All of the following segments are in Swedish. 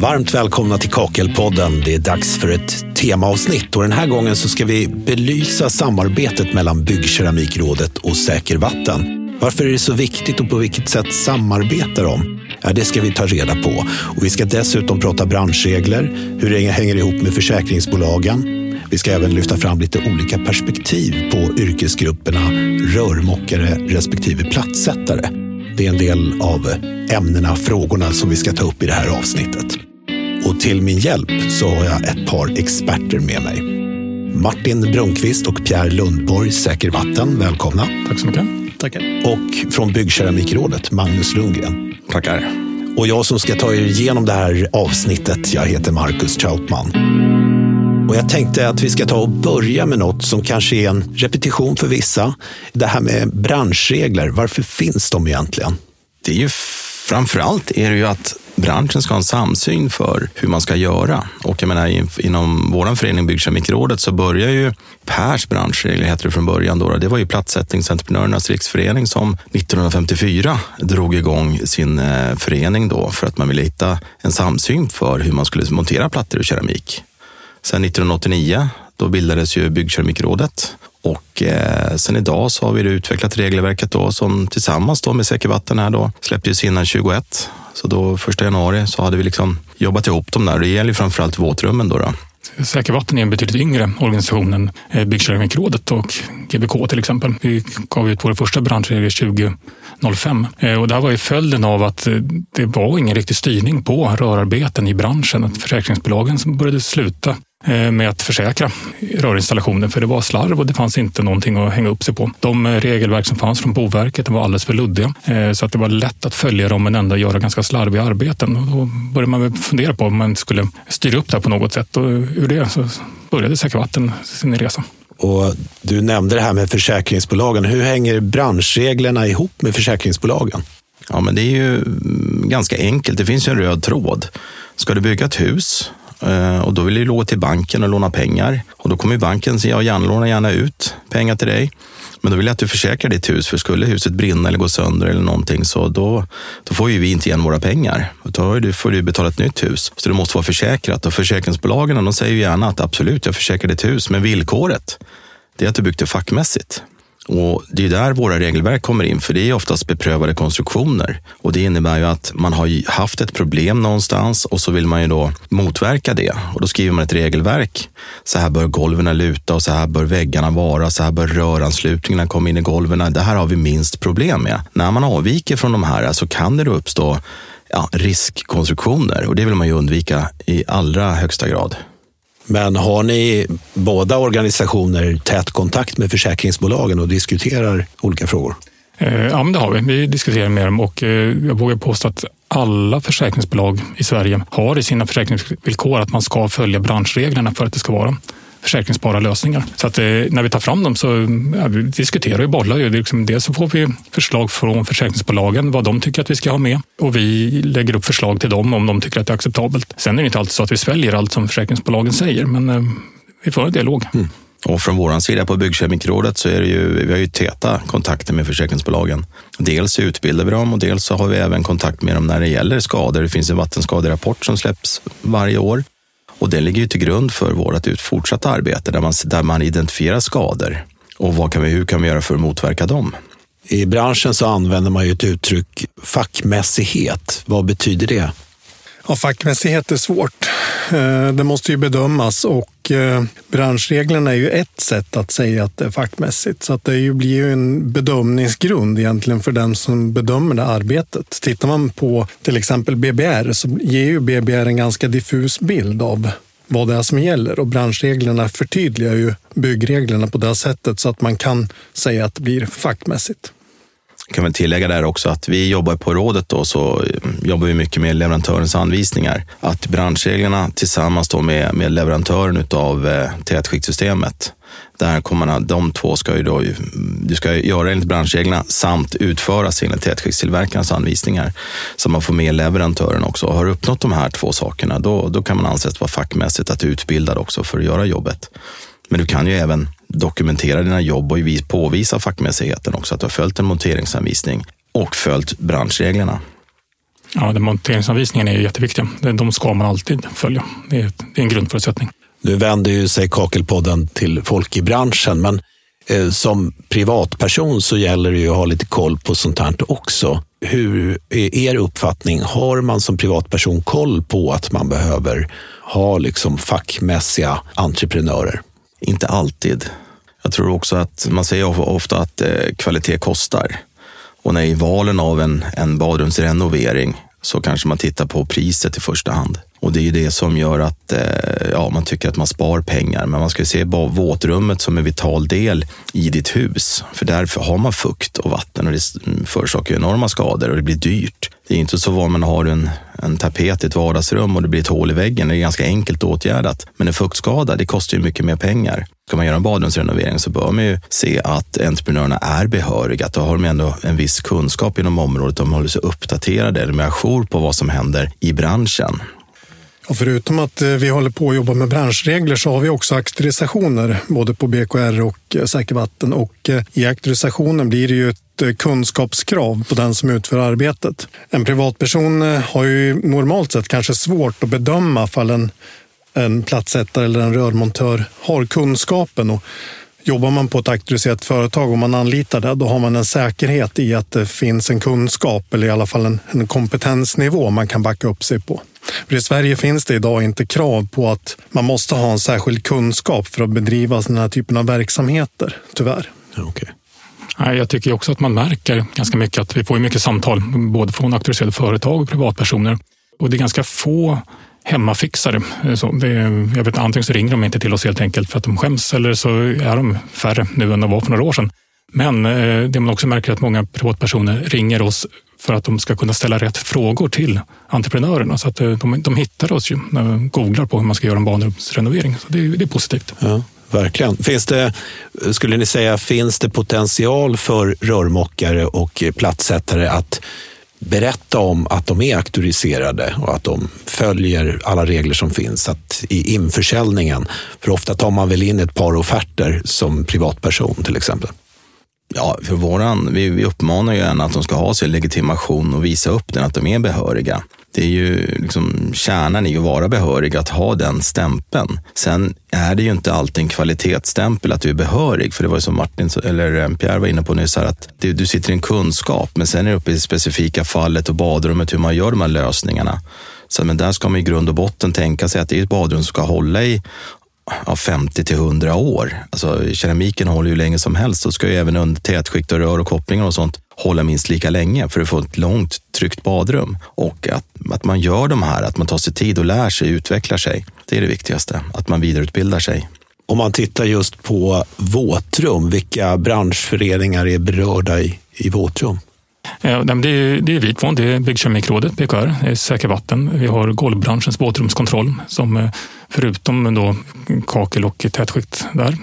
Varmt välkomna till Kakelpodden. Det är dags för ett temaavsnitt och den här gången så ska vi belysa samarbetet mellan Byggkeramikrådet och Säker Vatten. Varför är det så viktigt och på vilket sätt samarbetar de? Ja, det ska vi ta reda på. Och vi ska dessutom prata branschregler, hur det hänger ihop med försäkringsbolagen. Vi ska även lyfta fram lite olika perspektiv på yrkesgrupperna rörmokare respektive plattsättare. Det är en del av ämnena, frågorna som vi ska ta upp i det här avsnittet. Och till min hjälp så har jag ett par experter med mig. Martin Brunkvist och Pierre Lundborg, Säker Vatten. Välkomna. Tack så mycket. Tackar. Och från Byggkeramikrådet, Magnus Lundgren. Tackar. Och jag som ska ta er igenom det här avsnittet, jag heter Marcus Trautman. Och jag tänkte att vi ska ta och börja med något som kanske är en repetition för vissa. Det här med branschregler, varför finns de egentligen? Det är ju framförallt är det ju att branschen ska ha en samsyn för hur man ska göra. Och jag menar, inom vår förening Byggkemikrådet så börjar ju PERS branschregler, heter det från början. Då. Det var ju Plattsättningsentreprenörernas riksförening som 1954 drog igång sin eh, förening då för att man ville hitta en samsyn för hur man skulle montera plattor och keramik. Sen 1989, då bildades ju Byggkeramikrådet och eh, sen idag så har vi utvecklat regelverket då som tillsammans då med Säker Vatten här då släpptes innan 21. Så då första januari så hade vi liksom jobbat ihop dem där. Det gäller framförallt våtrummen då. då. Säker Vatten är en betydligt yngre organisation än eh, Byggkärringrådet och GBK till exempel. Vi gav ut våra första branschregler 2005 eh, och det här var ju följden av att eh, det var ingen riktig styrning på rörarbeten i branschen. Att försäkringsbolagen började sluta med att försäkra rörinstallationer för det var slarv och det fanns inte någonting att hänga upp sig på. De eh, regelverk som fanns från Boverket var alldeles för luddiga eh, så att det var lätt att följa dem men ändå göra ganska slarviga arbeten. Och då började man fundera på om man skulle styra upp det här på något sätt och ur det så började Säkra Vatten sin resa. Och du nämnde det här med försäkringsbolagen. Hur hänger branschreglerna ihop med försäkringsbolagen? Ja, men det är ju mm, ganska enkelt. Det finns ju en röd tråd. Ska du bygga ett hus Eh, Eh, och då vill du gå till banken och låna pengar. Och då kommer banken säga, ja, gärna låna gärna ut pengar till dig. Men då vill jag att du försäkrar ditt hus, för skulle huset brinna eller gå sönder eller någonting så då, då får ju vi inte igen våra pengar. Då får du betala ett nytt hus. Så det måste vara försäkrat. Och försäkringsbolagen de säger gärna att absolut, jag försäkrar ditt hus, men villkoret det är att du byggt det fackmässigt. Och Det är där våra regelverk kommer in, för det är oftast beprövade konstruktioner. Och Det innebär ju att man har haft ett problem någonstans och så vill man ju då motverka det. Och Då skriver man ett regelverk. Så här bör golven luta och så här bör väggarna vara. Så här bör röranslutningarna komma in i golven. Det här har vi minst problem med. När man avviker från de här så kan det då uppstå ja, riskkonstruktioner och det vill man ju undvika i allra högsta grad. Men har ni båda organisationer tät kontakt med försäkringsbolagen och diskuterar olika frågor? Eh, ja, men det har vi. Vi diskuterar med dem och eh, jag vågar påstå att alla försäkringsbolag i Sverige har i sina försäkringsvillkor att man ska följa branschreglerna för att det ska vara försäkringsbara lösningar. Så att eh, när vi tar fram dem så ja, vi diskuterar och bollar ju. Liksom, dels så får vi förslag från försäkringsbolagen vad de tycker att vi ska ha med och vi lägger upp förslag till dem om de tycker att det är acceptabelt. Sen är det inte alltid så att vi sväljer allt som försäkringsbolagen säger, men eh, vi får en dialog. Mm. Och från vår sida på Byggkemikrådet så är det ju, vi har ju täta kontakter med försäkringsbolagen. Dels utbildar vi dem och dels så har vi även kontakt med dem när det gäller skador. Det finns en vattenskaderapport som släpps varje år och det ligger ju till grund för vårt fortsatta arbete där man, där man identifierar skador och vad kan vi, hur kan vi göra för att motverka dem. I branschen så använder man ju ett uttryck fackmässighet. Vad betyder det? Ja, fackmässighet är svårt. Eh, det måste ju bedömas och eh, branschreglerna är ju ett sätt att säga att det är fackmässigt. Så att det blir ju en bedömningsgrund egentligen för den som bedömer det arbetet. Tittar man på till exempel BBR så ger ju BBR en ganska diffus bild av vad det är som gäller och branschreglerna förtydligar ju byggreglerna på det sättet så att man kan säga att det blir fackmässigt kan väl tillägga där också att vi jobbar på rådet då, så mm, jobbar vi mycket med leverantörens anvisningar. Att branschreglerna tillsammans då med, med leverantören av eh, tätskiktsystemet där kommer man, de två ska ju då, mm, du ska göra enligt branschreglerna samt utföras enligt tätskiktstillverkarens anvisningar. Så man får med leverantören också. Har du uppnått de här två sakerna, då, då kan man anses vara fackmässigt att utbildad också för att göra jobbet. Men du kan ju även dokumentera dina jobb och påvisa fackmässigheten också, att du har följt en monteringsanvisning och följt branschreglerna. Ja, den monteringsanvisningen är jätteviktiga. De ska man alltid följa. Det är, det är en grundförutsättning. Nu vänder ju sig Kakelpodden till folk i branschen, men eh, som privatperson så gäller det ju att ha lite koll på sånt här också. Hur är er uppfattning? Har man som privatperson koll på att man behöver ha liksom fackmässiga entreprenörer? Inte alltid. Jag tror också att man säger ofta att eh, kvalitet kostar. Och när i valen av en, en badrumsrenovering så kanske man tittar på priset i första hand. Och det är ju det som gör att eh, ja, man tycker att man spar pengar. Men man ska se våtrummet som en vital del i ditt hus. För därför har man fukt och vatten och det mm, förorsakar enorma skador och det blir dyrt. Det är inte så vanligt, man har en, en tapet i ett vardagsrum och det blir ett hål i väggen. Det är ganska enkelt åtgärdat. Men en fuktskada, det kostar ju mycket mer pengar. Ska man göra en badrumsrenovering så bör man ju se att entreprenörerna är behöriga. Att då har de ändå en viss kunskap inom området. De håller sig uppdaterade, eller med ajour på vad som händer i branschen. Och förutom att eh, vi håller på att jobba med branschregler så har vi också auktorisationer både på BKR och eh, Säkervatten. Säker vatten. Och eh, I auktorisationen blir det ju ett kunskapskrav på den som utför arbetet. En privatperson har ju normalt sett kanske svårt att bedöma fall en, en platsättare eller en rörmontör har kunskapen. Och Jobbar man på ett auktoriserat företag och man anlitar det, då har man en säkerhet i att det finns en kunskap eller i alla fall en, en kompetensnivå man kan backa upp sig på. För I Sverige finns det idag inte krav på att man måste ha en särskild kunskap för att bedriva den här typen av verksamheter, tyvärr. Okay. Jag tycker också att man märker ganska mycket att vi får mycket samtal, både från auktoriserade företag och privatpersoner. Och det är ganska få hemmafixare. Så det, jag vet, antingen så ringer de inte till oss helt enkelt för att de skäms eller så är de färre nu än de var för några år sedan. Men eh, det man också märker är att många privatpersoner ringer oss för att de ska kunna ställa rätt frågor till entreprenörerna. Så att eh, de, de hittar oss ju när de googlar på hur man ska göra en badrumsrenovering. Så det, det är positivt. Ja. Verkligen. Finns det, skulle ni säga, finns det potential för rörmokare och plattsättare att berätta om att de är auktoriserade och att de följer alla regler som finns att i införsäljningen. För ofta tar man väl in ett par offerter som privatperson till exempel. Ja, för våran, vi, vi uppmanar ju gärna att de ska ha sin legitimation och visa upp den, att de är behöriga. Det är ju liksom kärnan i att vara behörig, att ha den stämpeln. Sen är det ju inte alltid en kvalitetsstämpel att du är behörig, för det var ju som Martin eller eh, Pierre var inne på nyss, här, att du, du sitter i en kunskap, men sen är det uppe i det specifika fallet och badrummet, hur man gör de här lösningarna. Så, men där ska man i grund och botten tänka sig att det är ett badrum som ska hålla i ja, 50 till 100 år. Alltså, keramiken håller ju länge som helst och ska ju även under tätskikt och rör och kopplingar och sånt hålla minst lika länge för att få ett långt tryggt badrum. Och att, att man gör de här, att man tar sig tid och lär sig, utvecklar sig. Det är det viktigaste, att man vidareutbildar sig. Om man tittar just på våtrum, vilka branschföreningar är berörda i, i våtrum? Eh, det är, det är Vitfond, det är byggkemikrådet, PKR, det är Säker vatten. Vi har golvbranschens våtrumskontroll som eh, förutom då kakel och tätskikt där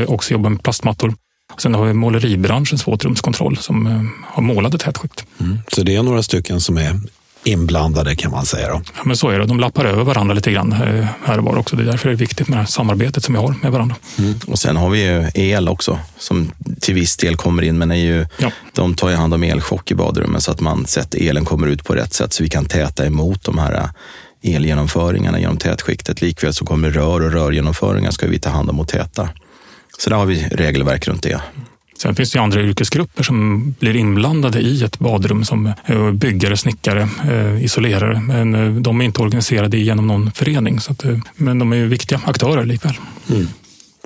eh, också jobbar med plastmattor. Sen har vi måleribranschens våtrumskontroll som har målade tätskikt. Mm. Så det är några stycken som är inblandade kan man säga. Då. Ja, men så är det. De lappar över varandra lite grann eh, här och var också. Det är därför det är viktigt med det här samarbetet som vi har med varandra. Mm. Och sen har vi ju el också som till viss del kommer in, men är ju, ja. de tar ju hand om elchock i badrummen så att man sett elen kommer ut på rätt sätt så vi kan täta emot de här eh, elgenomföringarna genom tätskiktet. Likväl så kommer rör och rörgenomföringar ska vi ta hand om och täta. Så där har vi regelverk runt det. Sen finns det ju andra yrkesgrupper som blir inblandade i ett badrum som eh, byggare, snickare, eh, isolerare. Men eh, de är inte organiserade genom någon förening. Så att, men de är ju viktiga aktörer likväl. Mm.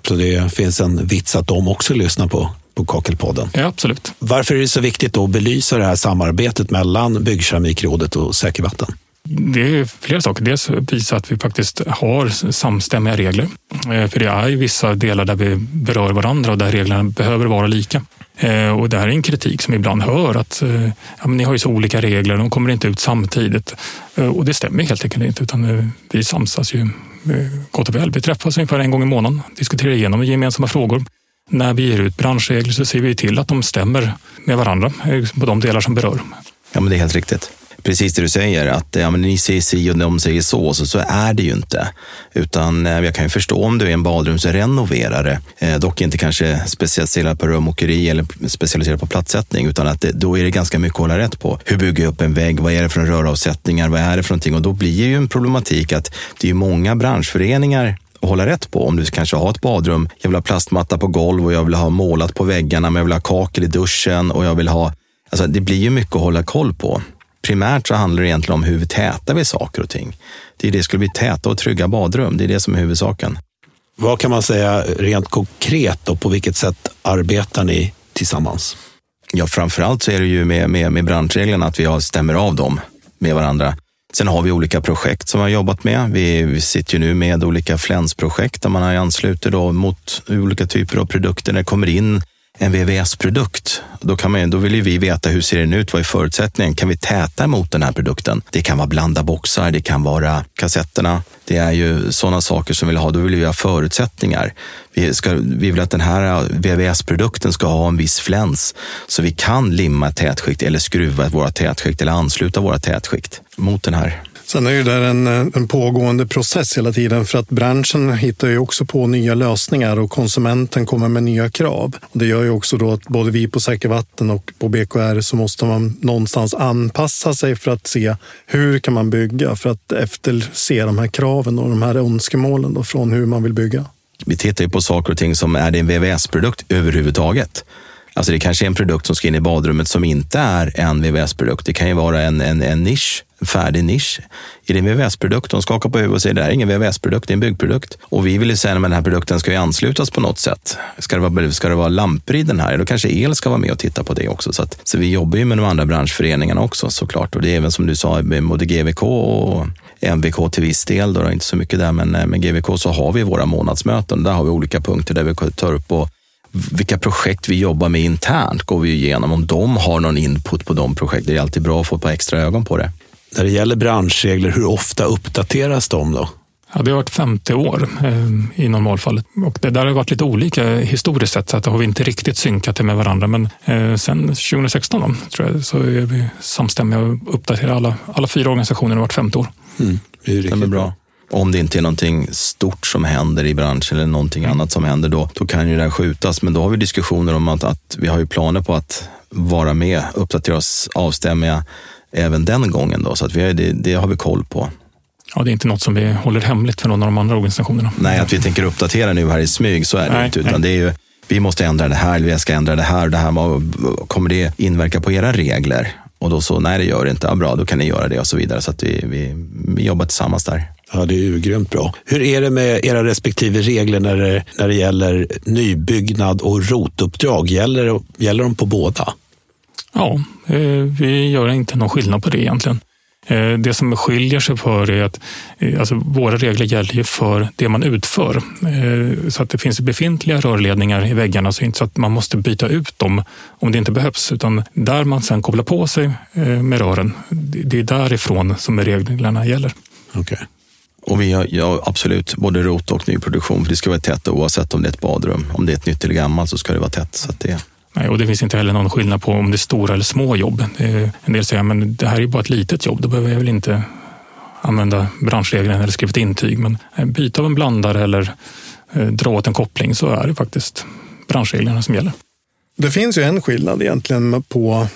Så det finns en vits att de också lyssnar på på Kakelpodden. Ja, absolut. Varför är det så viktigt att belysa det här samarbetet mellan Byggkeramikrådet och Säker vatten? Det är flera saker. Dels visa att vi faktiskt har samstämmiga regler. Eh, för det är ju vissa delar där vi berör varandra och där reglerna behöver vara lika. Eh, och det här är en kritik som vi ibland hör att eh, ja, men ni har ju så olika regler, de kommer inte ut samtidigt. Och det stämmer helt enkelt inte, utan vi samsas ju gott och väl. Vi träffas ungefär en gång i månaden, diskuterar igenom gemensamma frågor. När vi ger ut branschregler så ser vi till att de stämmer med varandra på de delar som berör. Ja, men det är helt riktigt precis det du säger, att ja, men ni säger si och de säger så, så, så är det ju inte. Utan eh, jag kan ju förstå om du är en badrumsrenoverare, eh, dock inte kanske specialiserad på rörmokeri eller specialiserad på plattsättning, utan att det, då är det ganska mycket att hålla rätt på. Hur bygger jag upp en vägg? Vad är det för röravsättningar? Vad är det för någonting? Och då blir det ju en problematik att det är många branschföreningar att hålla rätt på. Om du kanske har ett badrum, jag vill ha plastmatta på golv och jag vill ha målat på väggarna, men jag vill ha kakel i duschen och jag vill ha... Alltså det blir ju mycket att hålla koll på. Primärt så handlar det egentligen om hur vi tätar vi saker och ting. Det är det skulle bli täta och trygga badrum. Det är det som är huvudsaken. Vad kan man säga rent konkret och på vilket sätt arbetar ni tillsammans? Ja, framförallt så är det ju med, med, med branschreglerna att vi stämmer av dem med varandra. Sen har vi olika projekt som vi har jobbat med. Vi, vi sitter ju nu med olika flänsprojekt där man har ansluter då mot olika typer av produkter. När det kommer in en VVS-produkt, då, kan man, då vill ju vi veta hur ser den ut, vad är förutsättningen? Kan vi täta mot den här produkten? Det kan vara blanda boxar, det kan vara kassetterna. Det är ju sådana saker som vi vill ha. Då vill vi ha förutsättningar. Vi, ska, vi vill att den här VVS-produkten ska ha en viss fläns så vi kan limma tätskikt eller skruva våra tätskikt eller ansluta våra tätskikt mot den här Sen är det där en, eh, en pågående process hela tiden för att branschen hittar ju också på nya lösningar och konsumenten kommer med nya krav. Och det gör ju också då att både vi på Säker Vatten och på BKR så måste man någonstans anpassa sig för att se hur kan man bygga för att efterse de här kraven och de här önskemålen då från hur man vill bygga. Vi tittar ju på saker och ting som är det en VVS-produkt överhuvudtaget. Alltså det kanske är en produkt som ska in i badrummet som inte är en VVS-produkt. Det kan ju vara en, en, en nisch färdig nisch. Är det en VVS-produkt? De skakar på huvudet och säger det här är ingen VVS-produkt, det är en byggprodukt. Och vi vill ju säga att den här produkten ska ju anslutas på något sätt. Ska det vara, ska det vara lampor i den här? Då kanske el ska vara med och titta på det också. Så, att, så vi jobbar ju med de andra branschföreningarna också såklart. Och det är även som du sa, både GVK och MVK till viss del, då, inte så mycket där, men eh, med GVK så har vi våra månadsmöten. Där har vi olika punkter där vi tar upp och vilka projekt vi jobbar med internt går vi igenom. Om de har någon input på de projekten. Det är alltid bra att få ett par extra ögon på det. När det gäller branschregler, hur ofta uppdateras de då? Ja, det har varit 50 år eh, i normalfallet. Och det där har varit lite olika historiskt sett, så att har vi inte riktigt synkat det med varandra. Men eh, sen 2016 då, tror jag, så är vi samstämmiga och uppdaterar alla, alla fyra organisationer vart femte år. Mm, det är riktigt det är bra. Om det inte är någonting stort som händer i branschen eller någonting annat som händer, då, då kan ju det skjutas. Men då har vi diskussioner om att, att vi har ju planer på att vara med, uppdatera oss, avstämmiga även den gången. Då, så att vi, det, det har vi koll på. Ja, det är inte något som vi håller hemligt för någon av de andra organisationerna. Nej, att vi tänker uppdatera nu här i smyg, så är det nej, inte. Utan nej. det är ju, vi måste ändra det här, vi ska ändra det här, det här. Kommer det inverka på era regler? Och då så, nej det gör det inte. Ja, bra, då kan ni göra det och så vidare. Så att vi, vi, vi jobbar tillsammans där. Ja, det är ju grymt bra. Hur är det med era respektive regler när det, när det gäller nybyggnad och rotuppdrag? Gäller, gäller de på båda? Ja, eh, vi gör inte någon skillnad på det egentligen. Eh, det som skiljer sig för är att eh, alltså, våra regler gäller ju för det man utför. Så att det finns befintliga rörledningar i väggarna så det är inte så att man måste byta ut dem om det inte behövs. Utan där man sedan kopplar på sig med rören, det är därifrån som reglerna gäller. Okay. Och vi har ja, absolut både rot och nyproduktion, för det ska vara tätt oavsett om det är ett badrum. Om det är ett nytt eller gammalt så ska det vara tätt. Så det, Nej, och det finns inte heller någon skillnad på om det är stora eller små jobb. en del säger att det här är bara ett litet jobb, då behöver jag väl inte använda branschreglerna eller skriva ett intyg. Men eh, byta av en blandare eller eh, dra åt en koppling så är det faktiskt branschreglerna som gäller. Det finns ju en skillnad egentligen på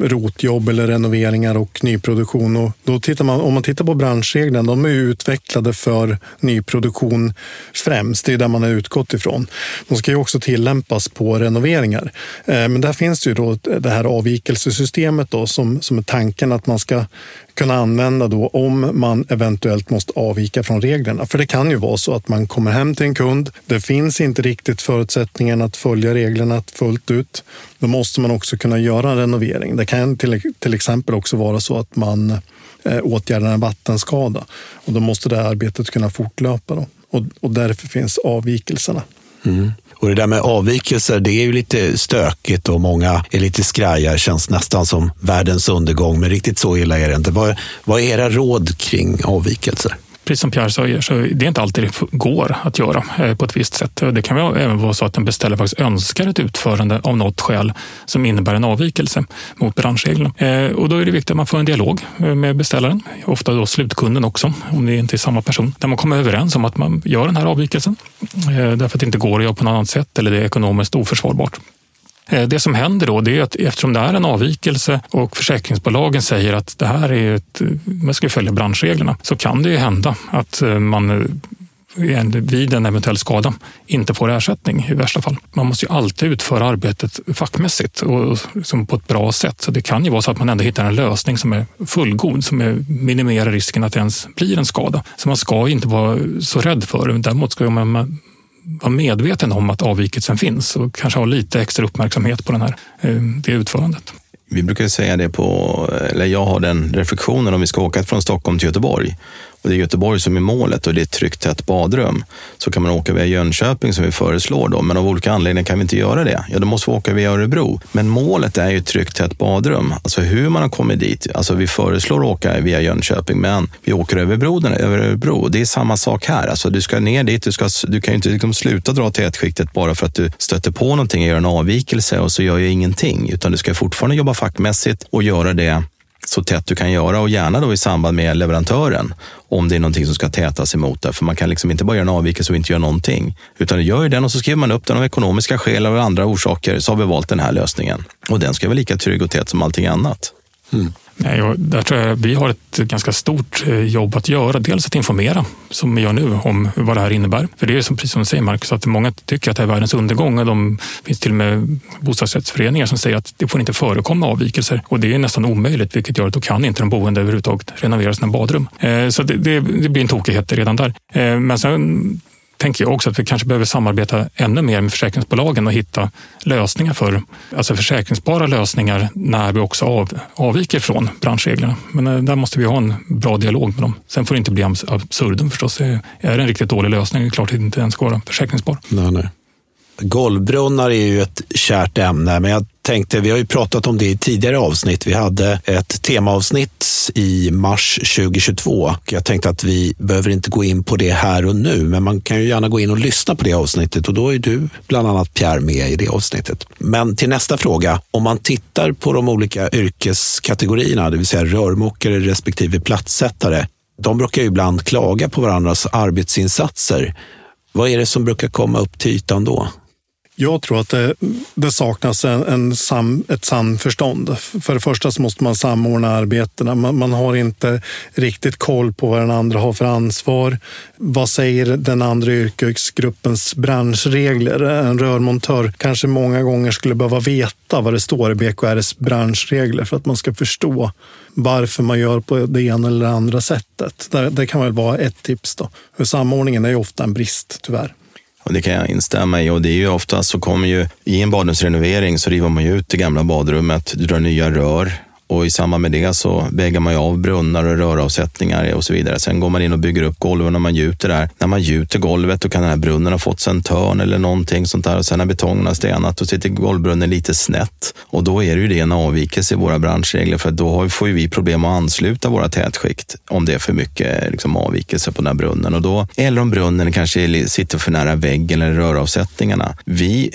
rotjobb eller renoveringar och nyproduktion. Och då tittar man, om man tittar på branschreglerna, de är utvecklade för nyproduktion främst. Det är där man har utgått ifrån. De ska ju också tillämpas på renoveringar. Eh, men där finns det ju då det här avvikelsesystemet då, som, som är tanken att man ska kunna använda då om man eventuellt måste avvika från reglerna. För det kan ju vara så att man kommer hem till en kund. Det finns inte riktigt förutsättningen att följa reglerna fullt ut. Då måste man också kunna göra en renovering. Det kan till, till exempel också vara så att man eh, åtgärdar en vattenskada och då måste det arbetet kunna fortlöpa. Då. Och, och därför finns avvikelserna. Mm. Och det där med avvikelser, det är ju lite stökigt och många är lite skraja, känns nästan som världens undergång, men riktigt så illa är det inte. Vad, vad är era råd kring avvikelser? Precis som Pierre säger, så det är inte alltid det går att göra eh, på ett visst sätt. Det kan även vara så att en beställare faktiskt önskar ett utförande av något skäl som innebär en avvikelse mot branschreglerna. Eh, och då är det viktigt att man får en dialog eh, med beställaren, ofta då slutkunden också, om det inte är samma person, där man kommer överens om att man gör den här avvikelsen därför att det inte går att göra på något annat sätt eller det är ekonomiskt oförsvarbart. Eh, det som händer då det är att eftersom det är en avvikelse och försäkringsbolagen säger att det här är ett, eh, man ska följa branschreglerna så kan det ju hända att eh, man vid en eventuell skada inte får ersättning i värsta fall. Man måste ju alltid utföra arbetet fackmässigt och liksom på ett bra sätt. Så det kan ju vara så att man ändå hittar en lösning som är fullgod, som är, minimerar risken att det ens blir en skada. Så man ska inte vara så rädd för det. Däremot ska man vara medveten om att avvikelsen finns och kanske ha lite extra uppmärksamhet på den här, eh, det utförandet. Vi brukar säga det på, eller jag har den reflektionen om vi ska åka från Stockholm till Göteborg och det är Göteborg som är målet och det är ett tryggt tätt badrum, så kan man åka via Jönköping som vi föreslår då, men av olika anledningar kan vi inte göra det. Ja, då måste vi åka via Örebro. Men målet är ju ett tryggt tätt badrum. Alltså hur man har kommit dit. Alltså vi föreslår att åka via Jönköping, men vi åker över bron. Över Örebro. Det är samma sak här. Alltså du ska ner dit, du, ska, du kan ju inte liksom sluta dra tätskiktet bara för att du stöter på någonting och gör en avvikelse och så gör jag ingenting, utan du ska fortfarande jobba fackmässigt och göra det så tätt du kan göra och gärna då i samband med leverantören om det är någonting som ska tätas emot det. För man kan liksom inte bara göra en avvikelse och inte göra någonting. Utan du gör ju den och så skriver man upp den av ekonomiska skäl eller andra orsaker så har vi valt den här lösningen. Och den ska vara lika trygg och tät som allting annat. Mm. Nej, och där tror jag vi har ett ganska stort eh, jobb att göra. Dels att informera, som vi gör nu, om vad det här innebär. För det är som, precis som du säger Marcus, att många tycker att det är världens undergång. Och de finns till och med bostadsrättsföreningar som säger att det får inte förekomma avvikelser. Och det är nästan omöjligt, vilket gör att då kan inte de boende överhuvudtaget renovera sina badrum. Eh, så det, det, det blir en tokighet redan där. Eh, men sen tänker jag också att vi kanske behöver samarbeta ännu mer med försäkringsbolagen och hitta lösningar för, alltså försäkringsbara lösningar när vi också av, avviker från branschreglerna. Men eh, där måste vi ha en bra dialog med dem. Sen får det inte bli absurdum förstås. Eh, är det en riktigt dålig lösning är det klart att det inte ens ska vara försäkringsbar. Nej, nej. Golvbrunnar är ju ett kärt ämne, men jag tänkte, vi har ju pratat om det i tidigare avsnitt. Vi hade ett temaavsnitt i mars 2022. Jag tänkte att vi behöver inte gå in på det här och nu, men man kan ju gärna gå in och lyssna på det avsnittet och då är du bland annat Pierre med i det avsnittet. Men till nästa fråga, om man tittar på de olika yrkeskategorierna, det vill säga rörmokare respektive platssättare, de brukar ju ibland klaga på varandras arbetsinsatser. Vad är det som brukar komma upp till ytan då? Jag tror att det, det saknas en, en sam, ett samförstånd. För det första så måste man samordna arbetena. Man, man, har inte riktigt koll på vad den andra har för ansvar. Vad säger den andra yrkesgruppens branschregler? En rörmontör kanske många gånger skulle behöva veta vad det står i BKRs branschregler för att man ska förstå varför man gör på det ena eller andra sättet. Det, det kan väl vara ett tips. Då. För samordningen är ju ofta en brist, tyvärr. Och det kan jag instämma i. Och det är ju oftast så kommer ju i en badrumsrenovering så river man ju ut det gamla badrummet, du drar nya rör och i samband med det så väger man ju av brunnar och röravsättningar och så vidare. Sen går man in och bygger upp golven när man gjuter där. När man gjuter golvet då kan den här brunnen ha fått sig en törn eller någonting sånt där och sen när betongen har stenat då sitter golvbrunnen lite snett och då är det ju det en avvikelse i våra branschregler för då får ju vi problem att ansluta våra tätskikt om det är för mycket liksom, avvikelse på den här brunnen och då eller om brunnen kanske sitter för nära väggen eller röravsättningarna. Vi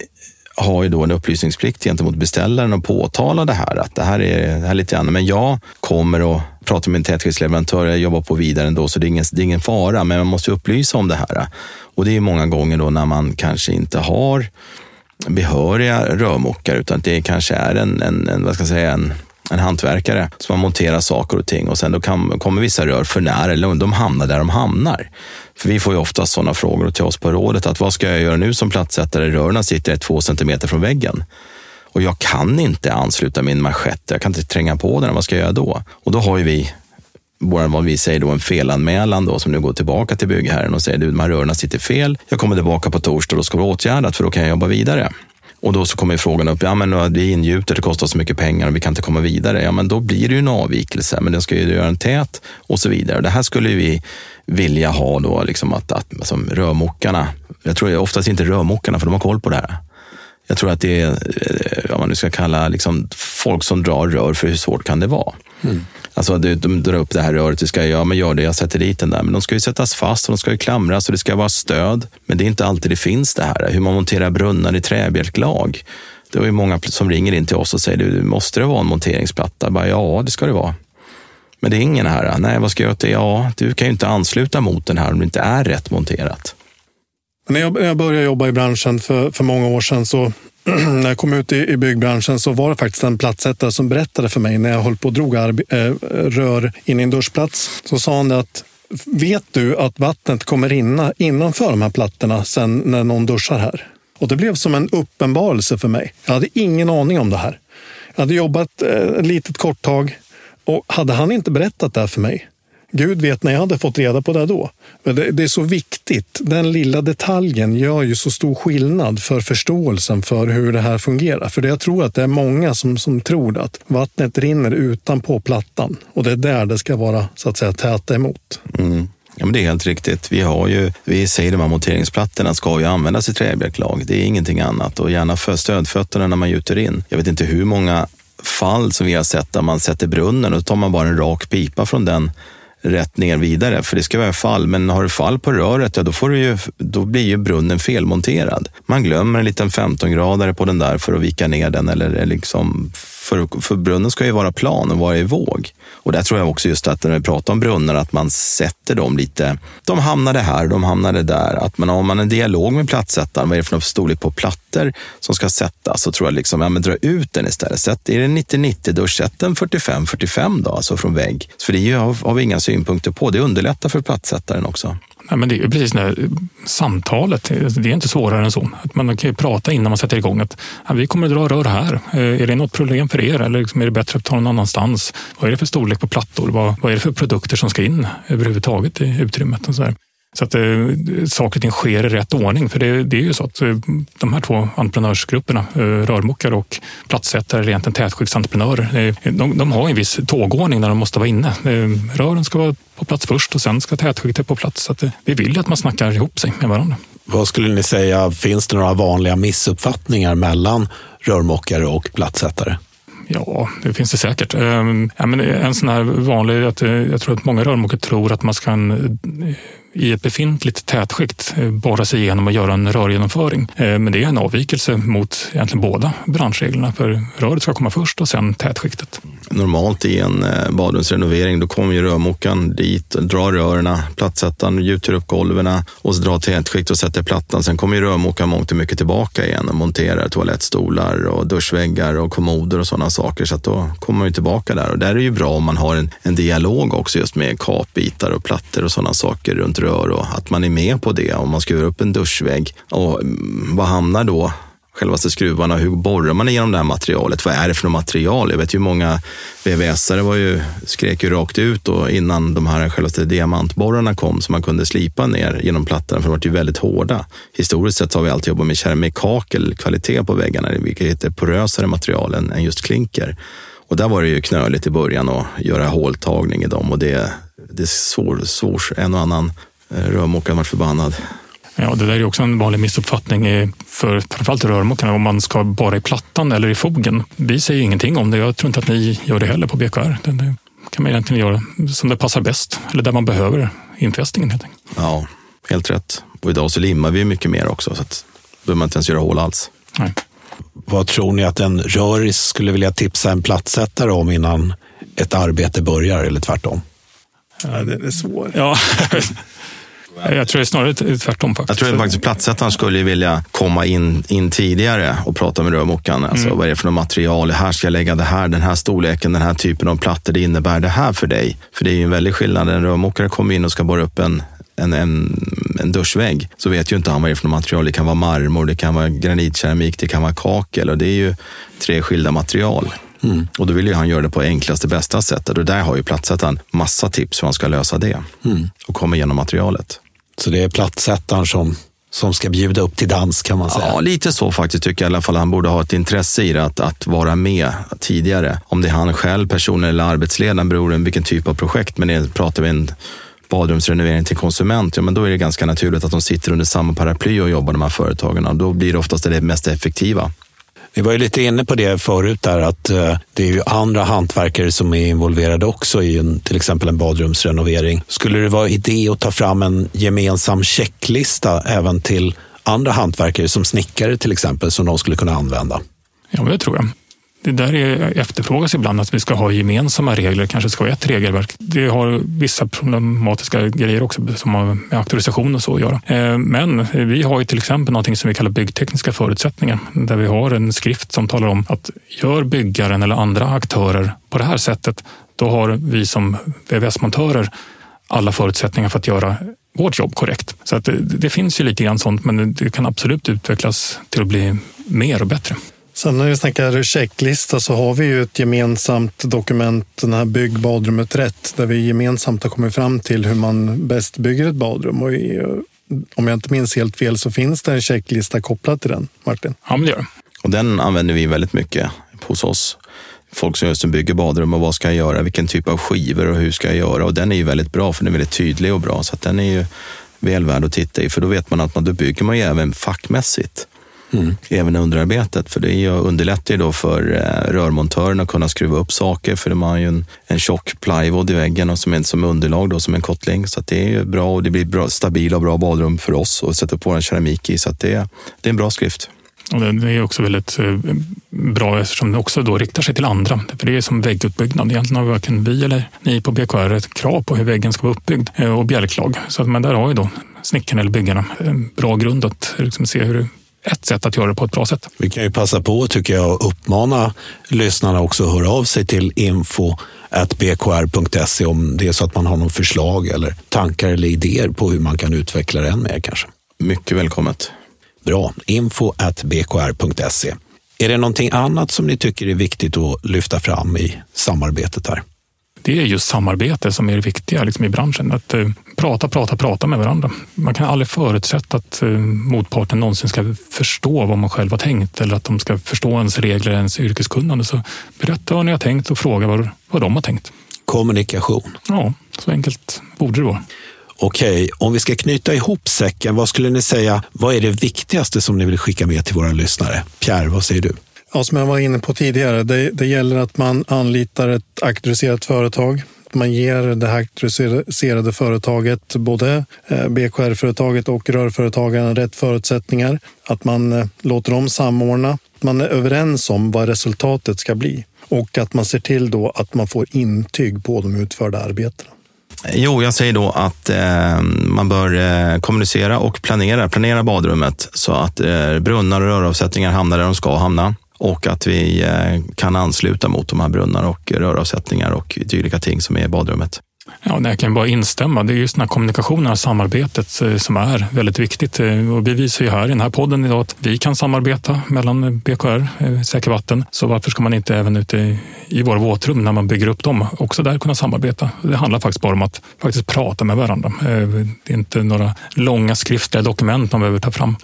har ju då en upplysningsplikt gentemot beställaren och påtala det här, att det här är, det här är lite grann, men jag kommer att prata med en tätskiktsleverantör, jag jobbar på vidare ändå, så det är, ingen, det är ingen fara, men man måste upplysa om det här. Och det är många gånger då när man kanske inte har behöriga rörmokare, utan det kanske är en, en, en vad ska jag säga, en en hantverkare som har monterat saker och ting och sen då kan, kommer vissa rör för nära eller de hamnar där de hamnar. För vi får ju ofta sådana frågor till oss på rådet att vad ska jag göra nu som plattsättare? Rören sitter två centimeter från väggen och jag kan inte ansluta min manschett. Jag kan inte tränga på den. Vad ska jag göra då? Och då har ju vi vår, vad vi säger då, en felanmälan då, som nu går tillbaka till byggherren och säger att de här rörerna sitter fel. Jag kommer tillbaka på torsdag och då ska det vara åtgärdat för då kan jag jobba vidare. Och då så kommer frågan upp, ja men det är ingjutet, det kostar så mycket pengar och vi kan inte komma vidare. Ja men då blir det ju en avvikelse, men den ska ju göra en tät och så vidare. Det här skulle vi vilja ha då, liksom att, att som rörmokarna, jag tror oftast inte rörmokarna för de har koll på det här. Jag tror att det är, vad man nu ska kalla liksom, folk som drar rör, för hur svårt kan det vara? Mm. Alltså de drar upp det här röret, du ska, ja men gör det, jag sätter dit den där. Men de ska ju sättas fast och de ska ju klamras och det ska vara stöd. Men det är inte alltid det finns det här. Hur man monterar brunnar i träbjälklag. Det är ju många som ringer in till oss och säger, du, måste det vara en monteringsplatta? Bara, ja, det ska det vara. Men det är ingen här. Nej, vad ska jag göra? Ja, du kan ju inte ansluta mot den här om det inte är rätt monterat. När jag, när jag började jobba i branschen för, för många år sedan så när jag kom ut i, i byggbranschen så var det faktiskt en plattsättare som berättade för mig när jag höll på och drog arbe, äh, rör in i en duschplats. Så sa han att vet du att vattnet kommer rinna innanför de här plattorna sen när någon duschar här? Och det blev som en uppenbarelse för mig. Jag hade ingen aning om det här. Jag hade jobbat eh, ett litet kort tag och hade han inte berättat det här för mig Gud vet när jag hade fått reda på det då. Det är så viktigt. Den lilla detaljen gör ju så stor skillnad för förståelsen för hur det här fungerar. För jag tror att det är många som, som tror att vattnet rinner utanpå plattan och det är där det ska vara så att säga täta emot. Mm. Ja, men det är helt riktigt. Vi, har ju, vi säger de här monteringsplattorna ska ju användas i träbjälklag. Det är ingenting annat och gärna för stödfötterna när man gjuter in. Jag vet inte hur många fall som vi har sett där man sätter brunnen och tar man bara en rak pipa från den rätt ner vidare, för det ska vara fall. Men har du fall på röret, ja, då, får du ju, då blir ju brunnen felmonterad. Man glömmer en liten 15-gradare på den där för att vika ner den eller liksom för, för brunnen ska ju vara plan och vara i våg. Och där tror jag också just att när vi pratar om brunnar, att man sätter dem lite. De hamnade här, de hamnade där. Att man har man en dialog med plattsättaren, vad är det för storlek på plattor som ska sättas? Så tror jag liksom, ja men dra ut den istället. Sätt, är det 90-90, då sätt den 45-45 då, alltså från vägg. För det har, har vi inga synpunkter på. Det underlättar för plattsättaren också. Ja, men det är precis det samtalet. Alltså, det är inte svårare än så. Att man kan ju prata innan man sätter igång. Att, ja, vi kommer att dra rör här. Eh, är det något problem för er eller liksom är det bättre att ta någon annanstans? Vad är det för storlek på plattor? Vad, vad är det för produkter som ska in överhuvudtaget i utrymmet? Och så där. Så att eh, saker och ting sker i rätt ordning. För det, det är ju så att eh, de här två entreprenörsgrupperna, eh, rörmokare och plattsättare, eller egentligen tätskiktsentreprenörer, eh, de, de, har en viss tågordning när de måste vara inne. Eh, rören ska vara på plats först och sen ska tätskiktet på plats. Så att, eh, vi vill ju att man snackar ihop sig med varandra. Vad skulle ni säga, finns det några vanliga missuppfattningar mellan rörmokare och plattsättare? Ja, det finns det säkert. Ehm, ja, men en sån här vanlig, att jag tror att många rörmokare tror att man ska i ett befintligt tätskikt eh, borra sig igenom och göra en rörgenomföring. Eh, men det är en avvikelse mot egentligen båda branschreglerna. För röret ska komma först och sen tätskiktet. Normalt i en eh, badrumsrenovering, då kommer ju rörmokaren dit, drar rören, plattsättaren, gjuter upp golven och så drar tätskikt och sätter plattan. Sen kommer ju rörmokaren mångt och mycket tillbaka igen och monterar toalettstolar och duschväggar och kommoder och sådana saker. Så att då kommer man ju tillbaka där. Och där är det ju bra om man har en, en dialog också just med kapbitar och plattor och sådana saker runt rör och att man är med på det. Om man skruvar upp en duschvägg, och mm, vad hamnar då självaste skruvarna? Hur borrar man igenom det här materialet? Vad är det för något material? Jag vet ju många VVS-are var ju, skrek ju rakt ut och innan de här självaste diamantborrarna kom som man kunde slipa ner genom plattorna, för de var ju väldigt hårda. Historiskt sett har vi alltid jobbat med keramikakelkvalitet på väggarna, vilket är porösare material än just klinker. Och där var det ju knöligt i början att göra håltagning i dem och det, det är svårt, svår, en och annan rörmokaren vart förbannad. Ja, det där är också en vanlig missuppfattning för framförallt rörmokarna om man ska bara i plattan eller i fogen. Vi säger ingenting om det. Jag tror inte att ni gör det heller på BKR. Det kan man egentligen göra som det passar bäst eller där man behöver infästningen. Helt enkelt. Ja, helt rätt. Och idag så limmar vi mycket mer också så att behöver man inte ens göra hål alls. Nej. Vad tror ni att en röris skulle vilja tipsa en plattsättare om innan ett arbete börjar eller tvärtom? Ja, det är svårt. Ja. Jag tror det är snarare tvärtom. Faktiskt. Jag tror att faktiskt plattsättaren skulle vilja komma in, in tidigare och prata med rörmokaren. Alltså, mm. Vad är det för något material? Här ska jag lägga det här, den här storleken, den här typen av plattor. Det innebär det här för dig. För det är ju en väldig skillnad. En rörmokare kommer in och ska borra upp en, en, en, en duschvägg så vet ju inte han vad det är för material. Det kan vara marmor, det kan vara granitkeramik, det kan vara kakel och det är ju tre skilda material. Mm. Och då vill ju han göra det på enklaste, bästa sättet. Och där har ju plattsättaren massa tips hur han ska lösa det mm. och komma igenom materialet. Så det är plattsättaren som som ska bjuda upp till dans kan man säga. Ja, lite så faktiskt tycker jag i alla fall. Han borde ha ett intresse i det, att, att vara med tidigare. Om det är han själv, personen eller arbetsledaren beror på vilken typ av projekt. Men det, pratar vi en badrumsrenovering till konsument, ja men då är det ganska naturligt att de sitter under samma paraply och jobbar de här företagen. Och då blir det oftast det mest effektiva. Vi var ju lite inne på det förut där att eh, det är ju andra hantverkare som är involverade också i en, till exempel en badrumsrenovering. Skulle det vara idé att ta fram en gemensam checklista även till andra hantverkare som snickare till exempel som de skulle kunna använda? Ja, det tror jag. Det där är, efterfrågas ibland att vi ska ha gemensamma regler, kanske ska vara ett regelverk. Det har vissa problematiska grejer också som har med auktorisation och så att göra. Eh, men vi har ju till exempel någonting som vi kallar byggtekniska förutsättningar där vi har en skrift som talar om att gör byggaren eller andra aktörer på det här sättet, då har vi som VVS-montörer alla förutsättningar för att göra vårt jobb korrekt. Så att det, det finns ju lite grann sånt, men det kan absolut utvecklas till att bli mer och bättre. Sen när vi snackar checklista så har vi ju ett gemensamt dokument, den här Bygg badrummet rätt, där vi gemensamt har kommit fram till hur man bäst bygger ett badrum. Och om jag inte minns helt fel så finns det en checklista kopplad till den, Martin. Ja, men det gör Och den använder vi väldigt mycket hos oss. Folk som just bygger badrum och vad ska jag göra? Vilken typ av skivor och hur ska jag göra? Och den är ju väldigt bra för den är väldigt tydlig och bra. Så den är ju väl värd att titta i, för då vet man att man, då bygger man ju även fackmässigt. Mm. Även underarbetet, för det underlättar ju då för eh, rörmontören att kunna skruva upp saker, för de har ju en, en tjock plywood i väggen och som, en, som underlag, då, som en kottling. Så det är ju bra och det blir bra, stabila och bra badrum för oss att sätta på en keramik i. Så det, det är en bra skrift. Och det är också väldigt eh, bra eftersom det också då riktar sig till andra. För det är som väggutbyggnad. Egentligen har varken vi eller ni på BKR ett krav på hur väggen ska vara uppbyggd eh, och bjälklag. Så, men där har ju då snickaren eller byggarna en bra grund att liksom se hur ett sätt att göra det på ett bra sätt. Vi kan ju passa på tycker jag att uppmana lyssnarna också att höra av sig till info bkr.se om det är så att man har något förslag eller tankar eller idéer på hur man kan utveckla det än mer kanske. Mycket välkommet. Bra. Info bkr.se. Är det någonting annat som ni tycker är viktigt att lyfta fram i samarbetet här? det är just samarbete som är det viktiga liksom i branschen. Att eh, prata, prata, prata med varandra. Man kan aldrig förutsätta att eh, motparten någonsin ska förstå vad man själv har tänkt eller att de ska förstå ens regler, ens yrkeskunnande. Så berätta vad ni har tänkt och fråga vad, vad de har tänkt. Kommunikation. Ja, så enkelt borde det vara. Okej, om vi ska knyta ihop säcken, vad skulle ni säga, vad är det viktigaste som ni vill skicka med till våra lyssnare? Pierre, vad säger du? Ja, som jag var inne på tidigare, det, det gäller att man anlitar ett auktoriserat företag. Att Man ger det auktoriserade företaget, både eh, BKR-företaget och rörföretagaren, rätt förutsättningar. Att man eh, låter dem samordna. Man är överens om vad resultatet ska bli och att man ser till då att man får intyg på de utförda arbetena. Jo, jag säger då att eh, man bör eh, kommunicera och planera, planera badrummet så att eh, brunnar och röravsättningar hamnar där de ska hamna och att vi eh, kan ansluta mot de här brunnar och röravsättningar och dylika ting som är i badrummet. Ja, jag kan bara instämma. Det är just den här kommunikationen och samarbetet eh, som är väldigt viktigt. Eh, och vi visar ju här i den här podden idag att vi kan samarbeta mellan BKR, eh, Säker vatten. Så varför ska man inte även ute i våra våtrum när man bygger upp dem också där kunna samarbeta? Det handlar faktiskt bara om att faktiskt prata med varandra. Det är inte några långa skriftliga dokument man behöver ta fram.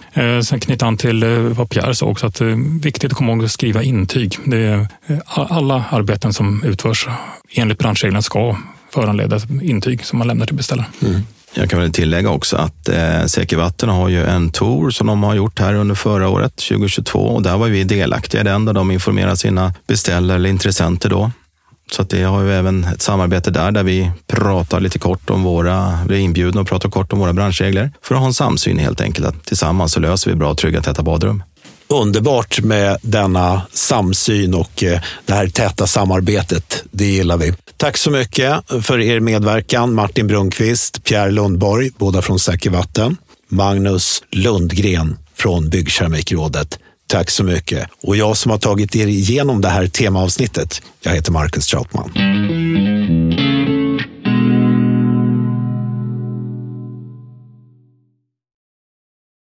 Sen knyta an till vad Pierre sa också, att det är viktigt att komma ihåg att skriva intyg. Det är alla arbeten som utförs enligt branschreglerna ska föranleda intyg som man lämnar till beställaren. Mm. Jag kan väl tillägga också att eh, Säker Vatten har ju en tour som de har gjort här under förra året, 2022, och där var vi delaktiga i den, där de informerar sina beställare eller intressenter då. Så att det har ju även ett samarbete där, där vi pratar lite kort om våra, vi är inbjudna och pratar kort om våra branschregler för att ha en samsyn helt enkelt. Att tillsammans så löser vi bra, trygga, täta badrum underbart med denna samsyn och eh, det här täta samarbetet. Det gillar vi. Tack så mycket för er medverkan. Martin Brunkvist, Pierre Lundborg, båda från Säker Vatten. Magnus Lundgren från Byggkeramikrådet. Tack så mycket. Och jag som har tagit er igenom det här temaavsnittet, jag heter Marcus Trautman.